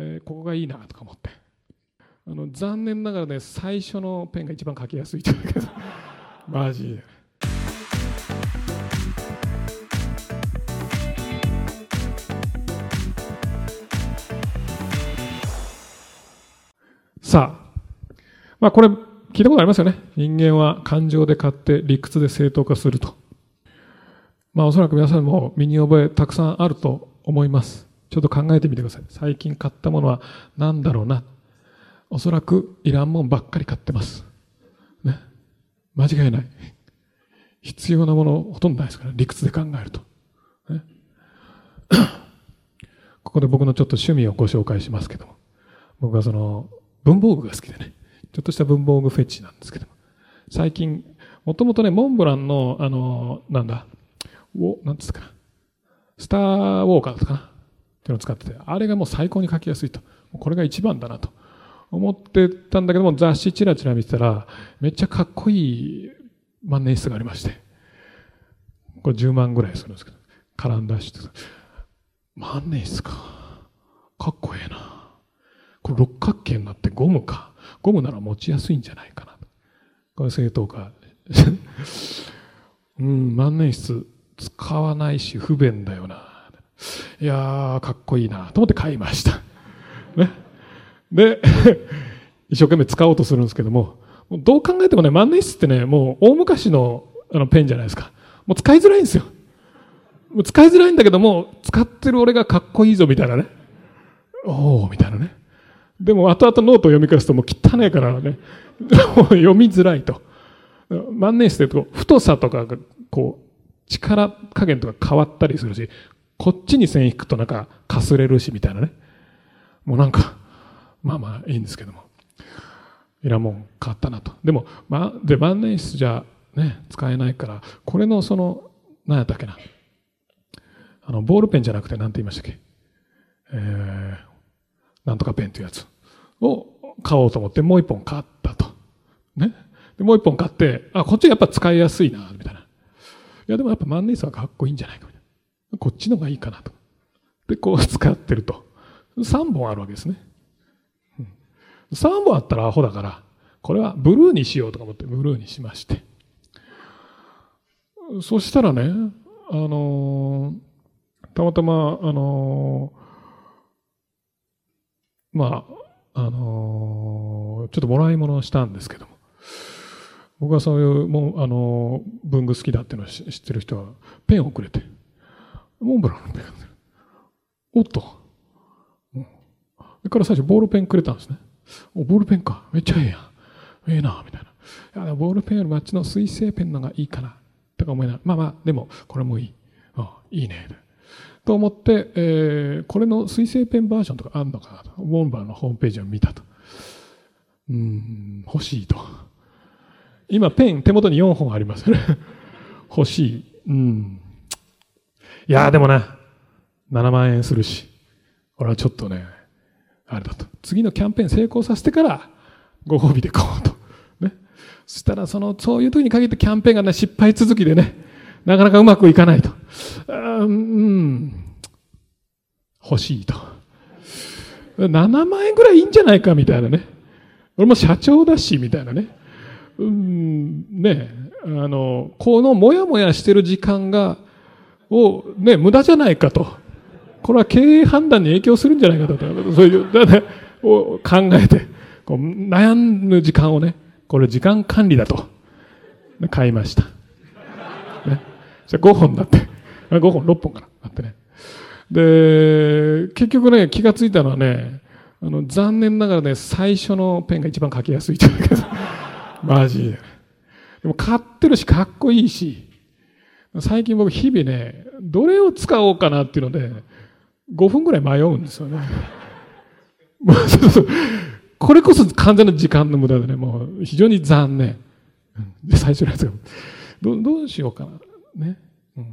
えー、ここがいいなとか思ってあの残念ながらね最初のペンが一番書きやすいというけど マジで。さあ、まあこれ聞いたことありますよね。人間は感情で買って理屈で正当化すると。まあおそらく皆さんも身に覚えたくさんあると思います。ちょっと考えてみてください。最近買ったものは何だろうな。おそらくいらんもんばっかり買ってます。ね。間違いない。必要なものほとんどないですから、理屈で考えると。ね、ここで僕のちょっと趣味をご紹介しますけども。僕はその文房具が好きでね。ちょっとした文房具フェチなんですけども。最近、もともとね、モンブランの、あの、なんだ、お、なんですかスターウォーカーですかな？いうのを使ってて、あれがもう最高に書きやすいと。これが一番だなと思ってたんだけども、雑誌チラチラ見てたら、めっちゃかっこいい万年筆がありまして、これ10万ぐらいするんですけど、カランダッシュって。万年筆か。かっこええな。これ六角形になってゴムか。ゴムなら持ちやすいんじゃないかな。これ正当化。うん、万年筆使わないし不便だよな。いやー、かっこいいなと思って買いました。ね。で、一生懸命使おうとするんですけども、どう考えてもね、万年筆ってね、もう大昔のあのペンじゃないですか。もう使いづらいんですよ。もう使いづらいんだけども、使ってる俺がかっこいいぞみたいなね。おおみたいなね。でも後々ノートを読み返すともう汚いからね、読みづらいと。万年筆って太さとかこう力加減とか変わったりするし、こっちに線引くとなんかかすれるしみたいなね。もうなんか、まあまあいいんですけども。いらもん買ったなと。でも、まあ、で、万年筆じゃね、使えないから、これのその、何やったっけな。あの、ボールペンじゃなくて何て言いましたっけ。えー、なんとかペンというやつを買おうと思ってもう一本買ったと。ね。で、もう一本買って、あ、こっちやっぱ使いやすいな、みたいな。いや、でもやっぱ万年筆はかっこいいんじゃないか、こっちのがいいかなと。で、こう使ってると。3本あるわけですね。3本あったらアホだから、これはブルーにしようとか思ってブルーにしまして。そしたらね、あのー、たまたま、あのー、まあ、あのー、ちょっともらい物をしたんですけども、僕はそういう、もう、あの文具好きだっていうのを知ってる人は、ペンをくれて、モンブランのペンおっと。それから最初ボールペンくれたんですね。お、ボールペンか。めっちゃええやん。ええな、みたいな。いや、ボールペンよりもあっちの水性ペンのがいいかな。とか思いながら、まあまあ、でも、これもいい。あいいね。と思って、えー、これの水性ペンバージョンとかあんのかなと。ウォンバーのホームページを見たと。うん、欲しいと。今、ペン手元に4本ありますね。欲しい。うん。いやでもな、7万円するし、俺はちょっとね、あれだと。次のキャンペーン成功させてから、ご褒美で買おうと。ね。そしたら、その、そういう時に限ってキャンペーンがね、失敗続きでね、なかなかうまくいかないと。うん、欲しいと。7万円ぐらいいいんじゃないかみたいなね。俺も社長だし、みたいなね。うん、ね、あの、このもやもやしてる時間が、を、ね、無駄じゃないかと。これは経営判断に影響するんじゃないかと。そういう、だね、を考えて、こう悩む時間をね、これ時間管理だと。買いました。ね。じゃ5本だって。5本、6本かな。なってね。で、結局ね、気がついたのはね、あの、残念ながらね、最初のペンが一番書きやすいというか、マジで。でも買ってるし、かっこいいし、最近僕日々ね、どれを使おうかなっていうので、5分ぐらい迷うんですよね。これこそ完全な時間の無駄でね、もう非常に残念。で、最初のやつが、どどうしようかな。ね。うん、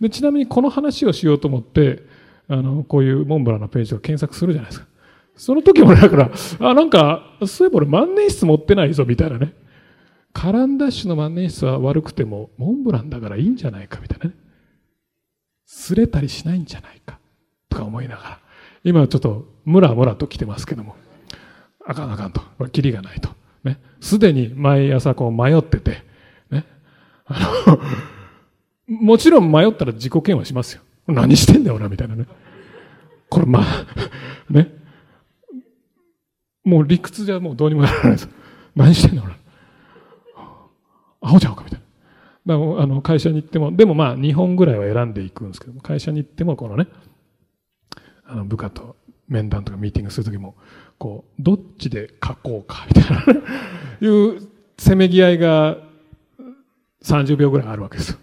でちなみにこの話をしようと思って、あの、こういうモンブランのページを検索するじゃないですか。その時もだから、あ、なんか、そういえば俺万年筆持ってないぞ、みたいなね。カランダッシュの万年筆は悪くても、モンブランだからいいんじゃないか、みたいなね。擦れたりしないんじゃないか、とか思いながら。今ちょっとムラムラと来てますけども、あかんあかんと。これキリがないと。ね。すでに毎朝こう迷ってて、ね。あの、もちろん迷ったら自己嫌悪しますよ。何してんだよ、俺みたいなね。これまあ、ね。もう理屈じゃもうどうにもならないです。何してんだよ、俺。アホちゃうかみたいな。だからあの会社に行っても、でもまあ2本ぐらいは選んでいくんですけども、会社に行ってもこのね、あの部下と面談とかミーティングするときも、こう、どっちで書こうか、みたいな、いうせめぎ合いが30秒ぐらいあるわけですよ。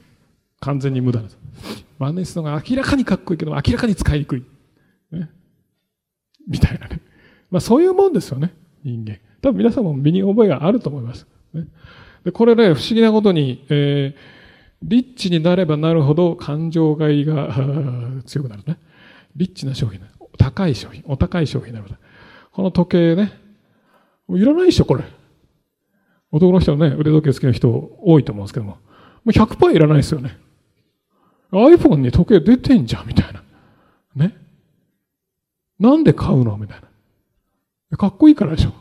完全に無駄です。万年筆のが明らかにかっこいいけど、明らかに使いにくい。ね。みたいなね。まあそういうもんですよね、人間。多分皆さんも身に覚えがあると思います。ね、でこれね、不思議なことに、えー、リッチになればなるほど感情買いが 強くなるね。リッチな商品、高い商品、お高い商品になる。この時計ね、いらないでしょ、これ。男の人ね、腕時計好きな人多いと思うんですけども、もう100%いらないですよね。iPhone に時計出てんじゃん、みたいな。ね。なんで買うの？みたいな。かっこいいからでしょ。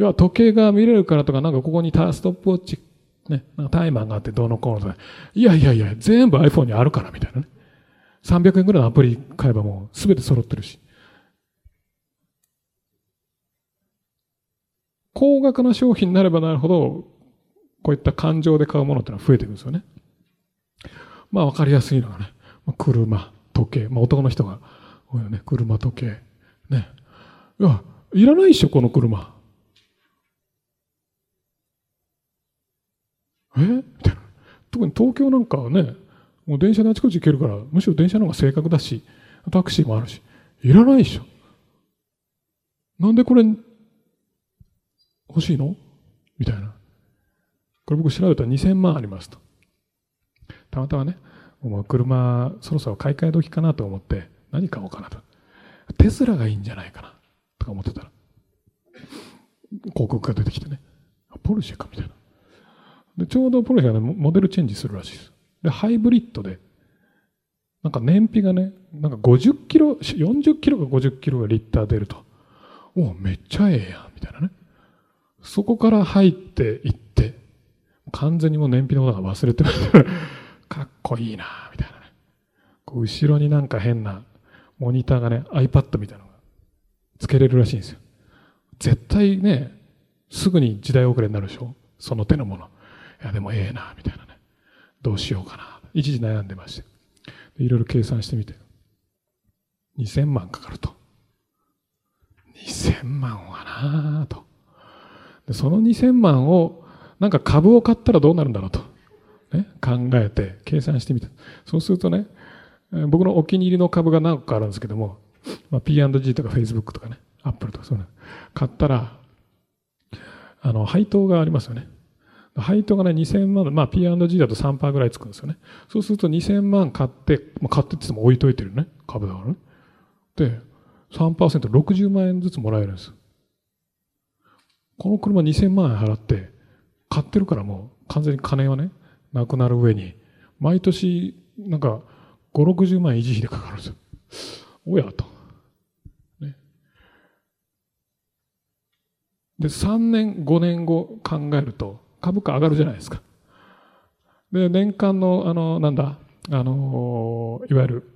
いや、時計が見れるからとか、なんかここにタストップウォッチ、ね、タイマーがあってどうのこうのとか。いやいやいや、全部 iPhone にあるから、みたいなね。300円ぐらいのアプリ買えばもうすべて揃ってるし。高額な商品になればなるほど、こういった感情で買うものってのは増えていくんですよね。まあわかりやすいのがね、車、時計、まあ男の人が多いよね、車、時計。ね。いや、いらないっしょ、この車。え？みたいな。特に東京なんかはね、もう電車であちこち行けるから、むしろ電車の方が正確だし、タクシーもあるし、いらないでしょ。なんでこれ、欲しいの？みたいな。これ僕調べたら2000万ありますと。たまたまね、もう車、そろそろ買い替え時かなと思って、何買おうかなと。テスラがいいんじゃないかな、とか思ってたら、広告が出てきてね、ポルシェかみたいな。で、ちょうどポルシェがね、モデルチェンジするらしいです。で、ハイブリッドで、なんか燃費がね、なんか50キロ、40キロか50キロがリッター出ると。おおめっちゃええやん、みたいなね。そこから入っていって、完全にもう燃費のことが忘れてる。かっこいいな、みたいなね。こう後ろになんか変なモニターがね、iPad みたいなのがつけれるらしいんですよ。絶対ね、すぐに時代遅れになるでしょその手のもの。いや、でもええな、みたいなね。どうしようかな。一時悩んでまして。いろいろ計算してみて。2000万かかると。2000万はなぁと。でその2000万を、なんか株を買ったらどうなるんだろうと。ね、考えて計算してみた。そうするとね、僕のお気に入りの株が何個かあるんですけども、まあ、P&G とか Facebook とかね、Apple とかそういうの買ったら、あの、配当がありますよね。配当がね、2000万、まあ P&G だと3%ぐらいつくんですよね。そうすると2000万買って、まあ、買ってって言っても置いといてるね。株だからね。で、3%、60万円ずつもらえるんです。この車2000万円払って、買ってるからもう完全に金はね、なくなる上に、毎年、なんか、5、60万円維持費でかかるんですよ。おやと。ね。で、3年、5年後考えると、株価上がるじゃないですか。で、年間の、あの、なんだ、あの、いわゆる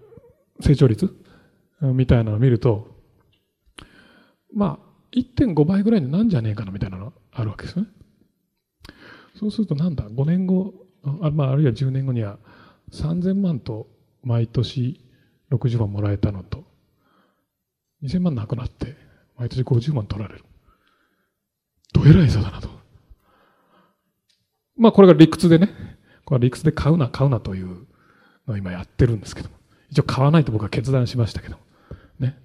成長率みたいなのを見ると、まあ、1.5倍ぐらいになんじゃねえかなみたいなのあるわけですね。そうするとなんだ、5年後、あ,、まあ、あるいは10年後には3000万と毎年60万もらえたのと、2000万なくなって、毎年50万取られる。どえらい差だな。まあこれが理屈でね、これ理屈で買うな買うなというのを今やってるんですけども。一応買わないと僕は決断しましたけど。ね。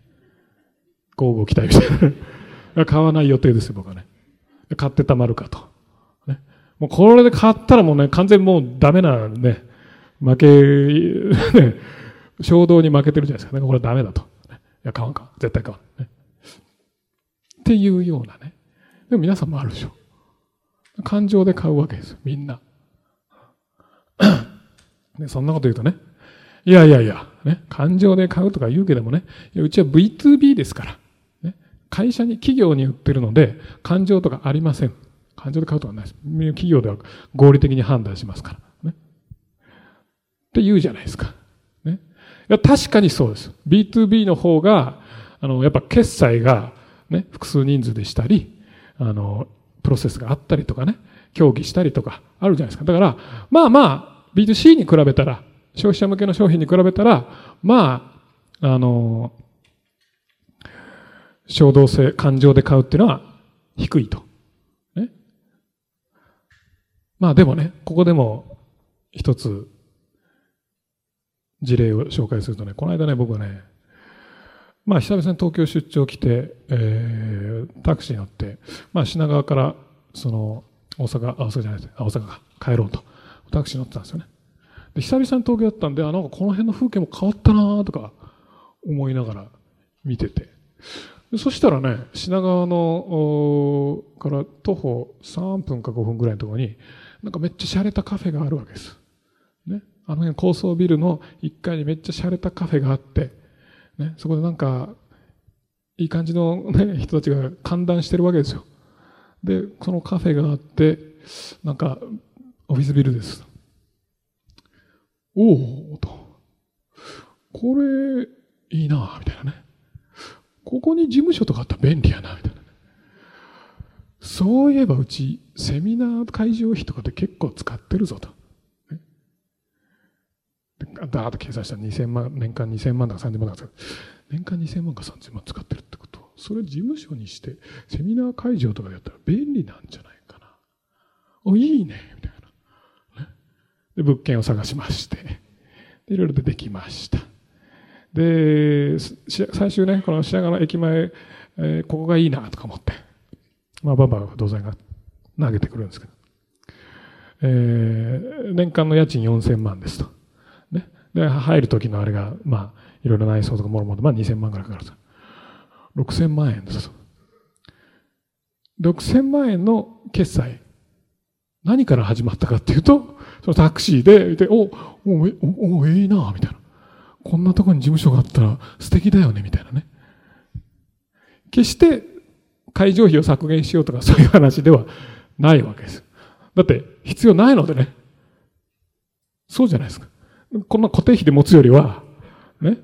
交互期待みたいな。買わない予定ですよ、僕はね。買ってたまるかと。ね。もうこれで買ったらもうね、完全もうダメなね、負け、ね、衝動に負けてるじゃないですかね。これはダメだと。いや、買わんか。絶対買わん。ね。っていうようなね。でも皆さんもあるでしょ。感情で買うわけですみんな。で そんなこと言うとね、いやいやいや、ね、感情で買うとか言うけどもね、うちは V2B ですから。ね、会社に、企業に売ってるので、感情とかありません。感情で買うとかないです。企業では合理的に判断しますから。ね、って言うじゃないですか。ね、いや確かにそうです。B2B の方が、あの、やっぱ決済が、ね、複数人数でしたり、あの、プロセスがあったりとかね、協議したりとかあるじゃないですか。だから、まあまあ、B2C に比べたら、消費者向けの商品に比べたら、まあ、あの、衝動性、感情で買うっていうのは低いと。ね。まあでもね、ここでも一つ事例を紹介するとね、この間ね、僕はね、まあ久々に東京出張来て、えー、タクシー乗って、まあ品川からその大阪、大阪じゃないです大阪か帰ろうと。タクシー乗ってたんですよね。で、久々に東京だったんで、あ、なんかこの辺の風景も変わったなとか思いながら見てて。そしたらね、品川の、から徒歩3分か5分ぐらいのところに、なんかめっちゃ洒落たカフェがあるわけです。ね。あの辺高層ビルの1階にめっちゃ洒落たカフェがあって、ね、そこでなんか、いい感じの、ね、人たちが歓談してるわけですよ。で、そのカフェがあって、なんか、オフィスビルです。おおと。これ、いいなみたいなね。ここに事務所とかあったら便利やなみたいな。そういえばうち、セミナー会場費とかで結構使ってるぞと。ね、だーっと計算したら2000万、年間2000万だか3000万だか、年間2000万か3000万使ってるってことそれ事務所にして、セミナー会場とかでやったら便利なんじゃないかな。お、いいねみたいな。ねで、物件を探しまして、いろいろ出てきました。で、最終ね、この品川の駅前、えー、ここがいいなとか思って、まあ、バンバン不動産が投げてくるんですけど、えー、年間の家賃4000万ですと。で、入る時のあれが、まあ、いろいろ内装とかもろもろ、まあ2000万ぐらいかかると。6000万円です。6000万円の決済。何から始まったかっていうと、そのタクシーで、でお、お、お、ええなみたいな。こんなとこに事務所があったら素敵だよね、みたいなね。決して会場費を削減しようとかそういう話ではないわけです。だって必要ないのでね。そうじゃないですか。こんな固定費で持つよりは、ね。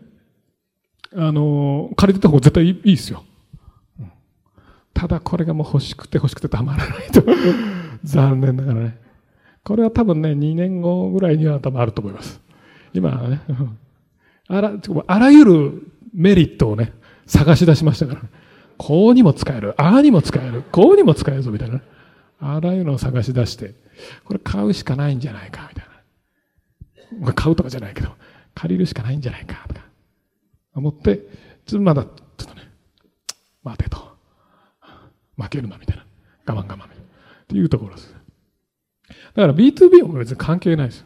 あの、借りてた方が絶対いいですよ。ただこれがもう欲しくて欲しくてたまらないと 残念ながらね。これは多分ね、2年後ぐらいには多分あると思います。今はね、あら、あらゆるメリットをね、探し出しましたから、こうにも使える、ああにも使える、こうにも使えるぞ、みたいな。あらゆるのを探し出して、これ買うしかないんじゃないか、みたいな。買うとかじゃないけど、借りるしかないんじゃないか、とか、思って、ちょっとまだ、ちょっとね、待てと。負けるな、みたいな。我慢我慢。っていうところです。だから B2B も別に関係ないです。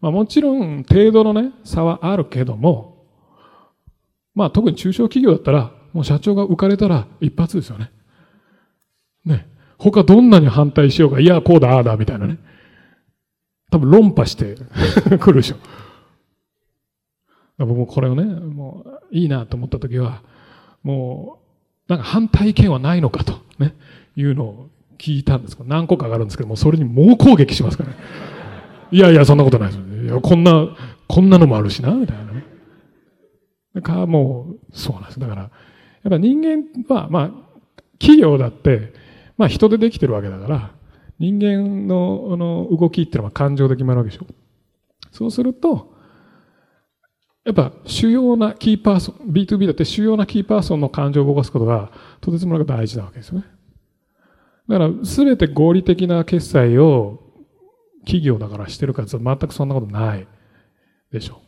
まあもちろん程度のね、差はあるけども、まあ特に中小企業だったら、もう社長が浮かれたら一発ですよね。ね。他どんなに反対しようが、いや、こうだ、ああだ、みたいなね。多分論破して 来るでしょ。僕もこれをね、もういいなと思った時は、もう、なんか反対意見はないのかと、ね、いうのを聞いたんです、何個かあるんですけども、それに猛攻撃しますからね。いやいや、そんなことないです。いや、こんな、こんなのもあるしな、みたいなね。だからもう、そうなんです。だから、やっぱ人間は、まあ、企業だって、まあ人でできてるわけだから、人間のあの動きっていうのは感情で決まるわけでしょ。そうすると、やっぱ主要なキーパーソン、B2B だって主要なキーパーソンの感情を動かすことがとてつもなく大事なわけですよね。だから全て合理的な決済を企業だからしてるかと全くそんなことないでしょう